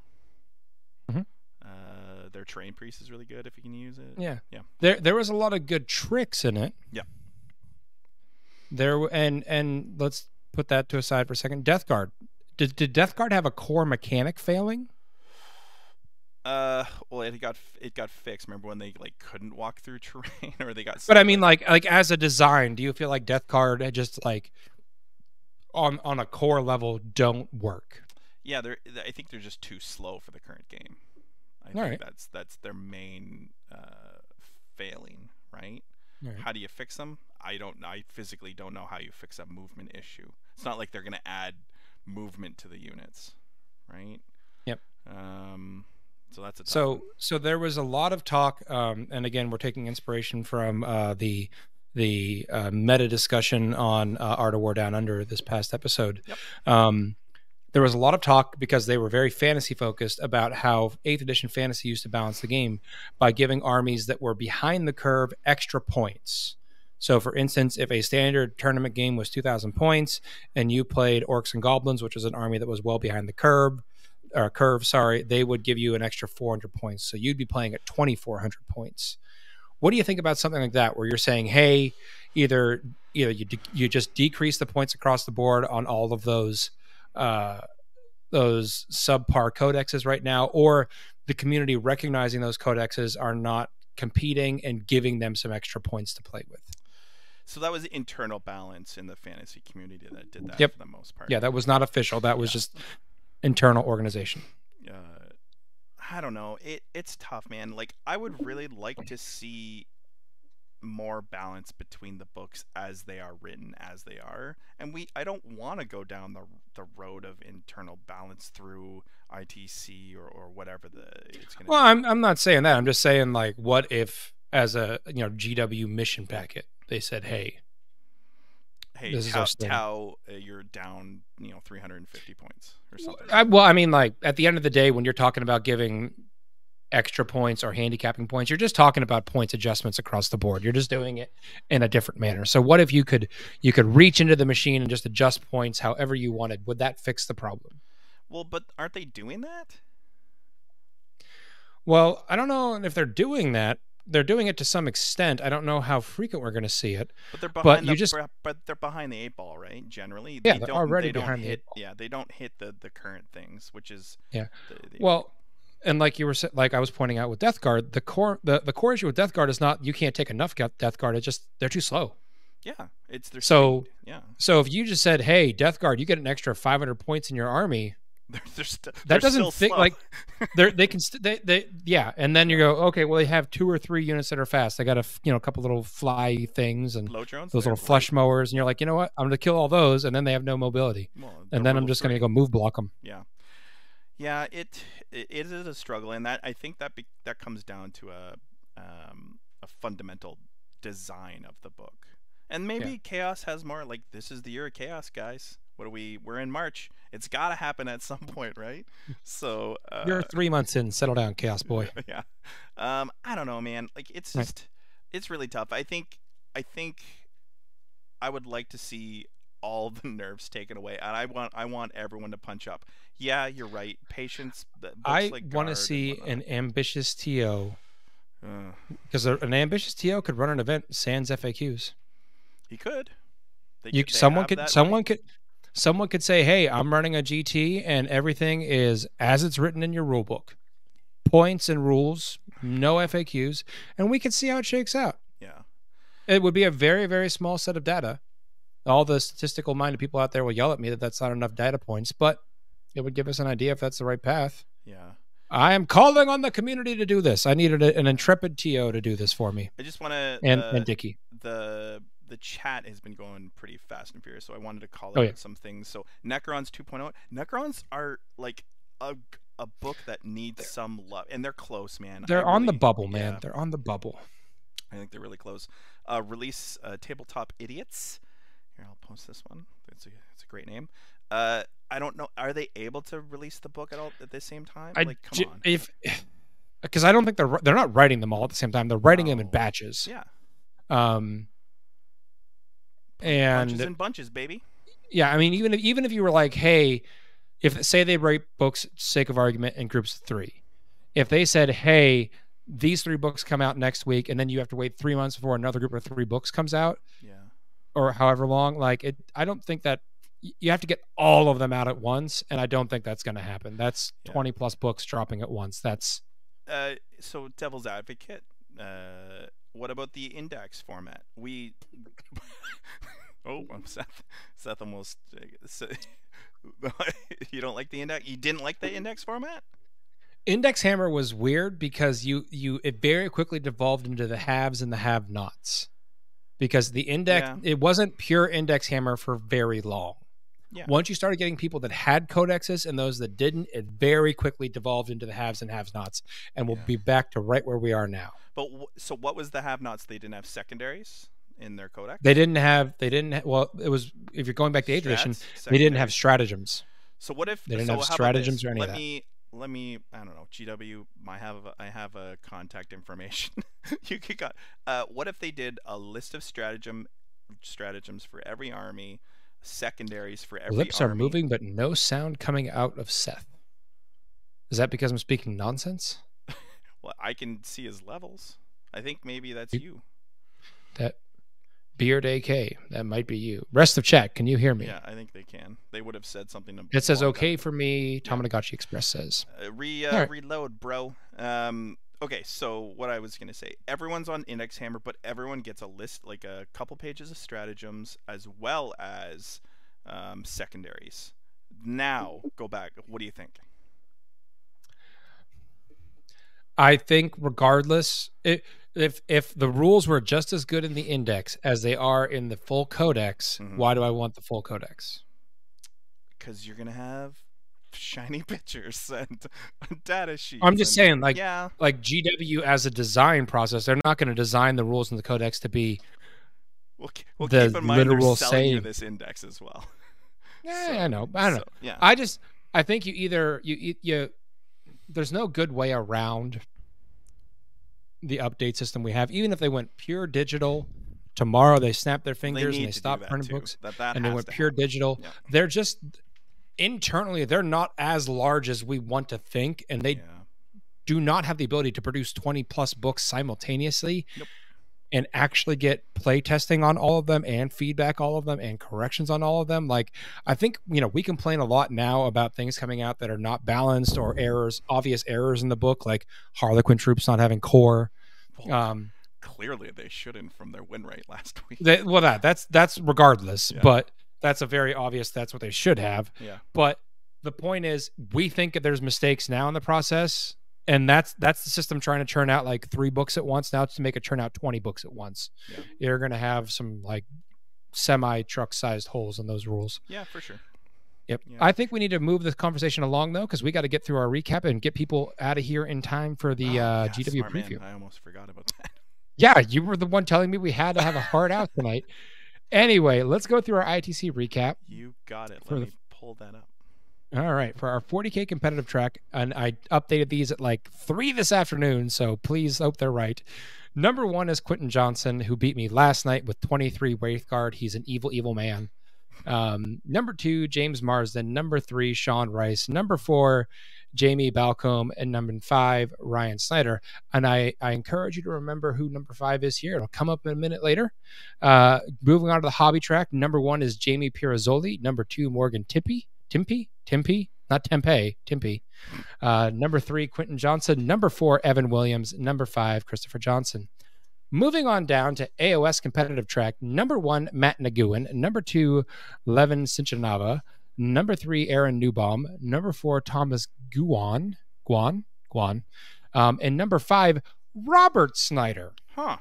Mhm. Uh, their train priest is really good if you can use it. Yeah. Yeah. There there was a lot of good tricks in it. Yeah. There and and let's put that to a side for a second. Death Guard. Did did Death Guard have a core mechanic failing? Uh, well, it got it got fixed. Remember when they like couldn't walk through terrain, or they got? But I mean like like as a design, do you feel like Death Guard just like on on a core level don't work? yeah, they're. I think they're just too slow for the current game. I think Alright. that's that's their main uh, failing, right? Alright. How do you fix them? I don't. I physically don't know how you fix a movement issue. It's not like they're gonna add movement to the units, right? Yep. Um. So that's a So one. so there was a lot of talk, um, and again, we're taking inspiration from uh, the the uh, meta discussion on uh, Art of War Down Under this past episode. Yep. Um, there was a lot of talk because they were very fantasy focused about how Eighth Edition Fantasy used to balance the game by giving armies that were behind the curve extra points. So, for instance, if a standard tournament game was 2,000 points and you played Orcs and Goblins, which was an army that was well behind the curve, or curve, sorry, they would give you an extra 400 points. So you'd be playing at 2,400 points. What do you think about something like that, where you're saying, hey, either either you de- you just decrease the points across the board on all of those uh, those subpar codexes right now, or the community recognizing those codexes are not competing and giving them some extra points to play with. So that was internal balance in the fantasy community that did that Yep. for the most part. Yeah, that was not official. That was Yeah. just internal organization. uh, I don't know. It it's tough, man. Like I would really like to see more balance between the books as they are written as they are. And we I don't want to go down the the road of internal balance through ITC or, or whatever the it's to Well, I'm I'm not saying that. I'm just saying like, what if as a you know GW mission packet they said, hey, hey, this is Tau, our. Tau uh, you're down, you know, 350 points or something. I, well, I mean, like at the end of the day, when you're talking about giving extra points or handicapping points, you're just talking about points adjustments across the board. You're just doing it in a different manner. So, what if you could you could reach into the machine and just adjust points however you wanted? Would that fix the problem? well, but aren't they doing that? Well, I don't know if they're doing that. They're doing it to some extent. I don't know how frequent we're going to see it. But they're behind But the you just- but they're behind the eight ball, right? Generally, Yeah, they they're don't, already they don't behind the hit, eight ball. Yeah, they don't hit the the current things, which is Yeah. The, the- Well, and like you were like I was pointing out with Death Guard, the core the, the core issue with Death Guard is not you can't take enough Death Guard. It's just they're too slow. yeah, it's their So- speed. yeah, So if you just said, "Hey, Death Guard, you get an extra 500 points in your army," they're, they're st- That doesn't fit, like, they're they can st- they they yeah, and then you go, okay, well they have two or three units that are fast. They got a f- you know a couple little fly things and those little flush mowers, and you're like, you know what, I'm gonna kill all those, and then they have no mobility, Well, and then I'm just gonna go move block them. Yeah, yeah. It it is a struggle, and that I think that be, that comes down to a um, a fundamental design of the book, and maybe chaos has more. Like this is the year of chaos, guys. What are we? We're in March. It's got to happen at some point, right? So uh, You're three months in, settle down, Chaos Boy. yeah. Um, I don't know, man. Like it's Right. just it's really tough. I think I think I would like to see all the nerves taken away, and I want I want everyone to punch up. Yeah, you're right. Patience. I like want to see an ambitious TO Uh, because an ambitious TO could run an event sans FAQs. he could. They You someone could someone right. could someone could say, "Hey, I'm running a GT and everything is as it's written in your rule book. Points and rules, no FAQs, and we can see how it shakes out." Yeah. It would be a very very small set of data. All the statistical minded people out there will yell at me that that's not enough data points, but it would give us an idea if that's the right path. Yeah. I am calling on the community to do this. I needed a, an intrepid TO to do this for me, I just want to and uh, and Dickie. the the chat has been going pretty fast and furious, so I wanted to call Oh, out yeah. some things. So Necrons 2.0, Necrons are like a, a book that needs some love, and they're close, man. They're on the bubble, man. yeah, They're on the bubble. I think they're really close. Uh, release uh, Tabletop Idiots. Here, I'll post this one. It's a it's a great name. Uh, I don't know. Are they able to release the book at all at the same time? I like, come j- on. if because I don't think they're they're not writing them all at the same time. They're writing them in batches. Yeah. Um. Bunches And and bunches, baby. yeah, I mean, even if even if you were like, hey, if say they write books, sake of argument, in groups of three, if they said, "Hey, these three books come out next week," and then you have to wait three months before another group of three books comes out, Yeah. or however long, like it, I don't think that you have to get all of them out at once, and I don't think that's going to happen. That's Yeah. twenty plus books dropping at once. That's Uh, so devil's advocate. Uh, what about the index format? We. oh, I'm Seth. Seth almost. uh, you don't like the index? You didn't like the index format? Index Hammer was weird because you you it very quickly devolved into the haves and the have nots. Because the index Yeah. it wasn't pure Index Hammer for very long. Yeah. Once you started getting people that had codexes and those that didn't, it very quickly devolved into the haves and have nots, and we'll Yeah. be back to right where we are now. But w- so what was the have-nots? They didn't have secondaries in their codex. They didn't have they didn't ha- well it was if you're going back to eighth edition, they didn't have stratagems. So what if They didn't so have stratagems or any of let that. me let me I don't know GW. I have a, I have a contact information. you could got. Uh, what if they did a list of stratagem stratagems for every army, secondaries for every Lips army. are moving, but no sound coming out of Seth. Is that because I'm speaking nonsense? Well, I can see his levels. I think maybe that's You-. That Beard AK, that might be you. Rest of chat, can you hear me? Yeah, I think they can. They would have said something. It says okay time for me. Tomonagachi Express says. Uh, re uh, Alright. reload, bro. Um, okay, so what I was gonna say, everyone's on Index Hammer, but everyone gets a list, like a couple pages of stratagems as well as um, secondaries. Now, go back. What do you think? I think regardless, it, if if the rules were just as good in the index as they are in the full codex, Mhm. why do I want the full codex? Because you're gonna have shiny pictures and data sheets. I'm just and- saying, like yeah, like GW as a design process, they're not going to design the rules in the codex to be. we'll, we'll the keep in mind they're literal you saying- this index as well. Yeah, So- I know. I don't know. yeah. I just I think you either you you, there's no good way around the update system we have. Even if they went pure digital tomorrow, they snap their fingers need and they stop printing too. books That, that and they went pure happen. digital. Yeah. They're just internally they're not as large as we want to think, and they yeah. do not have the ability to produce 20 plus books simultaneously Nope. and actually get play testing on all of them and feedback all of them and corrections on all of them like i think you know we complain a lot now about things coming out that are not balanced or errors obvious errors in the book like harlequin troops not having core Well, um clearly they shouldn't from their win rate last week. they, well that that's that's regardless Yeah. but that's a very obvious that's what they should have Yeah. but the point is we think that there's mistakes now in the process and that's that's the system trying to churn out like three books at once now to make it churn out 20 books at once Yeah. you're going to have some like semi truck sized holes in those rules Yeah, for sure. yep Yeah. i think we need to move this conversation along though because we got to get through our recap and get people out of here in time for the Oh, uh, yeah, gw smart man. preview I almost forgot about that. yeah you were the one telling me we had to have a hard out tonight anyway let's go through our itc recap You got it. Let the- me pull that up. All right, for our 40k competitive track, and I updated these at like three this afternoon, so please hope they're right. Number one is Quentin Johnson, who beat me last night with 23 Wraithguard. He's an evil, evil man. Um, number two, James Marsden. Number three, Sean Rice. Number four, Jamie Balcombe. And number five, Ryan Snyder. And I, I encourage you to remember who number five is here. It'll come up in a minute later. Uh, moving on to the hobby track, number one is Jamie Pirazzoli. Number two, Morgan Tippy. Timpy? Timpy? Not Tempe, Timpy. Uh, number three, Quentin Johnson. Number four, Evan Williams. Number five, Christopher Johnson. Moving on down to AOS competitive track, number one, Matt Naguin. Number two, Levin Sinchanava. Number three, Aaron Newbaum. Number four, Thomas Guan. Guan? Guan. Um, and number five, Robert Snyder. Huh.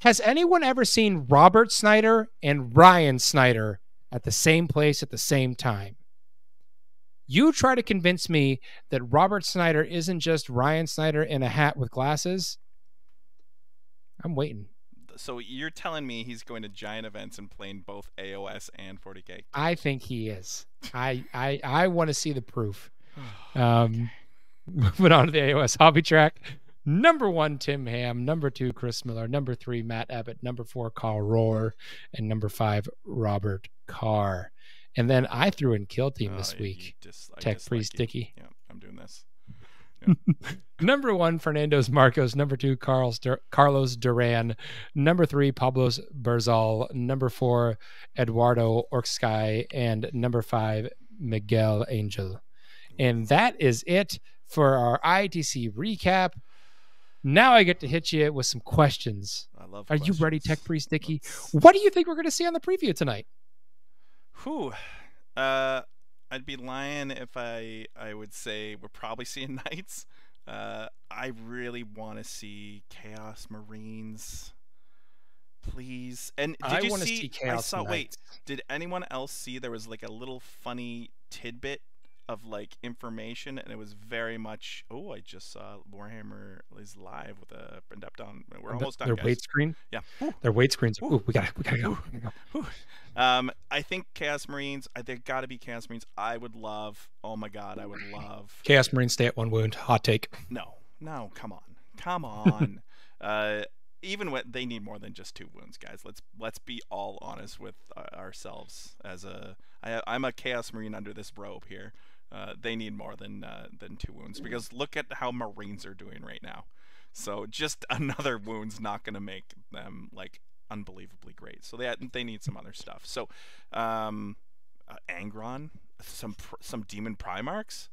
Has anyone ever seen Robert Snyder and Ryan Snyder at the same place at the same time? You try to convince me that Robert Snyder isn't just Ryan Snyder in a hat with glasses. I'm waiting. So you're telling me he's going to giant events and playing both AOS and 40k? I think he is. I I I want to see the proof. Um, moving on to the AOS hobby track. Number one, Tim Ham. Number two, Chris Miller. Number three, Matt Abbott. Number four, Carl Rohr. And number five, Robert Carr. And then I threw in Kill Team Oh, this week. Tech Priest. Dickie. Yeah, I'm doing this. number one, Fernando's Marcos. Number two, Carlos, Dur- Carlos Duran. Number three, Pablos Berzal. Number four, Eduardo Orcsky. And number five, Miguel Angel. And that is it for our ITC recap. Now I get to hit you with some questions. I love. Are you ready. Tech Priest Dickie? What do you think we're going to see on the preview tonight? Whew. Uh, I'd be lying if I I would say we're probably seeing knights. Uh, I really want to see Chaos Marines. Please. And did I you want to see? see I Chaos saw. Wait. Did anyone else see? There was like a little funny tidbit of like information, and it was very much. Oh, I just saw Warhammer is live with a Adepticon. We're The- almost done, their guys. wait screen. Yeah. Their wait screens. Ooh. Ooh, we got to we got to go. we gotta go. Um, I think Chaos Marines. I there got to be Chaos Marines. I would love. Oh my God, I would love. Chaos Marines stay at one wound. Hot take. No, no, come on, come on. uh, even when they need more than just two wounds, guys. Let's let's be all honest with uh, ourselves. As a, I, I'm a Chaos Marine under this robe here. Uh, they need more than uh, than two wounds because look at how Marines are doing right now. So just another wound's not going to make them like unbelievably great. So they they need some other stuff. So, um, uh, Angron, some some Demon Primarchs.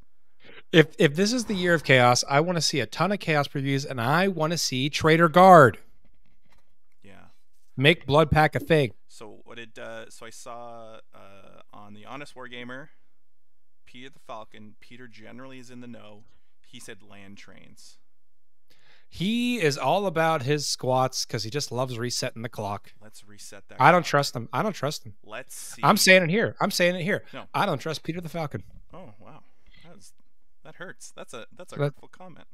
If if this is the year of chaos, I want to see a ton of chaos previews, and I want to see Traitor Guard Yeah. make Blood Pact a thing. So what did uh, so I saw uh, on the Honest Wargamer, Peter the Falcon. Peter generally is in the know. He said land trains. He is all about his squats because he just loves resetting the clock. Let's reset that. I don't trust him. I don't trust him. Let's see. I'm saying it here. I'm saying it here. No. I don't trust Peter the Falcon. Oh wow, that's that hurts. That's a that's a That- hurtful comment.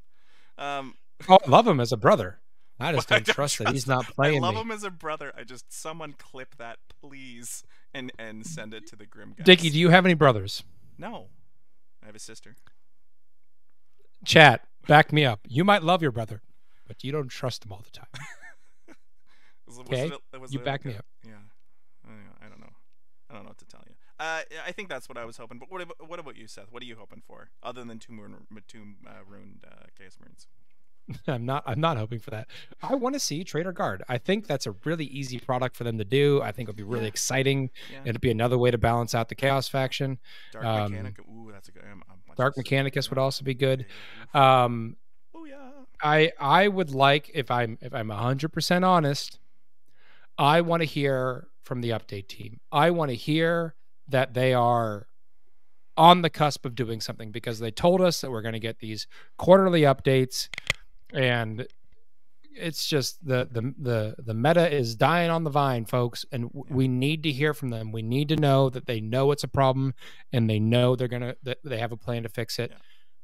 Um, Oh, I love him as a brother. I just don't don't trust that he's not playing. I love me. him as a brother. I just someone clip that please and and send it to the Grim guys. Dickie, do you have any brothers? No, I have a sister. Chat, back me up. You might love your brother, but you don't trust him all the time. Okay, you back like me a- up. Yeah, I I don't know. I don't know what to tell you. Uh, I think that's what I was hoping. But what about, what about you, Seth? What are you hoping for, other than two moon, two uh, ruined uh, Chaos Marines? I'm not. I'm not hoping for that. I want to see Traitor Guard. I think that's a really easy product for them to do. I think it'll be really Yeah. exciting. Yeah, It'll be another way to balance out the Chaos faction. Dark um, Mechanica. Ooh, that's a good. I'm, I'm Dark. Mechanicus would also be good. Um. Ooh, yeah. I I would like if I'm if I'm hundred percent honest, I want to hear from the update team. I want to hear that they are on the cusp of doing something because they told us that we're going to get these quarterly updates, and it's just the the the the meta is dying on the vine, folks, and w- Yeah. we need to hear from them. We need to know that they know it's a problem and they know they're gonna that they have a plan to fix it.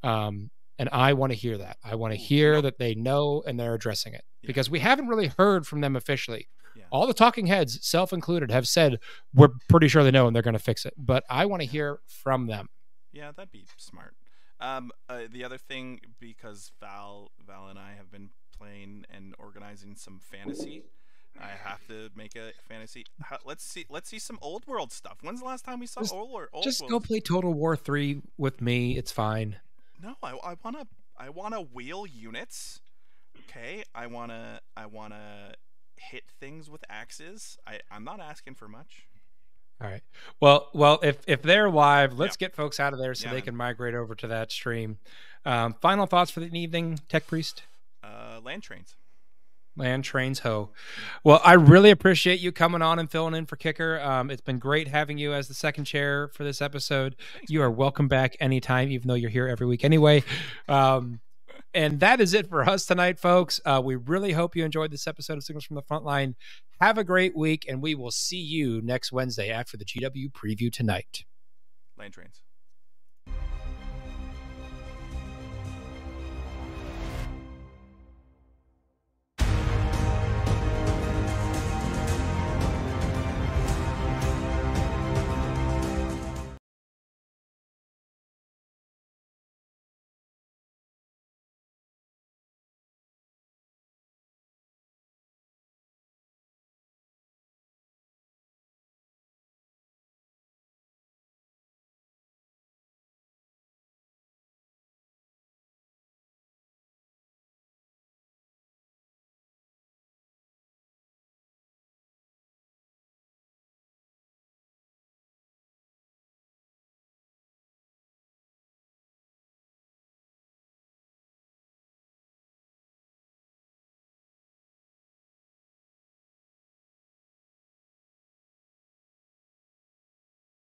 Um, and I want to hear that. I want to hear know- that they know and they're addressing it Yeah. because we haven't really heard from them officially. Yeah. All the talking heads, self included, have said we're pretty sure they know and they're going to fix it. But I want to hear from them. Yeah, that'd be smart. Um, uh, the other thing, because Val, Val and I have been playing and organizing some fantasy, I have to make a fantasy. How, let's see. Let's see some old world stuff. When's the last time we saw Just- old, wor- old Just world? go play Total War Three with me. It's fine. No, I, I wanna I wanna wheel units. Okay, I wanna I wanna hit things with axes. I I'm not asking for much. All right. Well, well, if if they're live, let's Yeah. get folks out of there so Yeah, they man. can migrate over to that stream. Um, final thoughts for the evening, Tech Priest. Uh, land trains. Land trains ho. Well, I really appreciate you coming on and filling in for Kicker. Um, it's been great having you as the second chair for this episode. You are welcome back anytime, even though you're here every week anyway. Um, and that is it for us tonight, folks. Uh, we really hope you enjoyed this episode of Signals from the Frontline. Have a great week, and we will see you next Wednesday after the GW preview tonight. Land trains.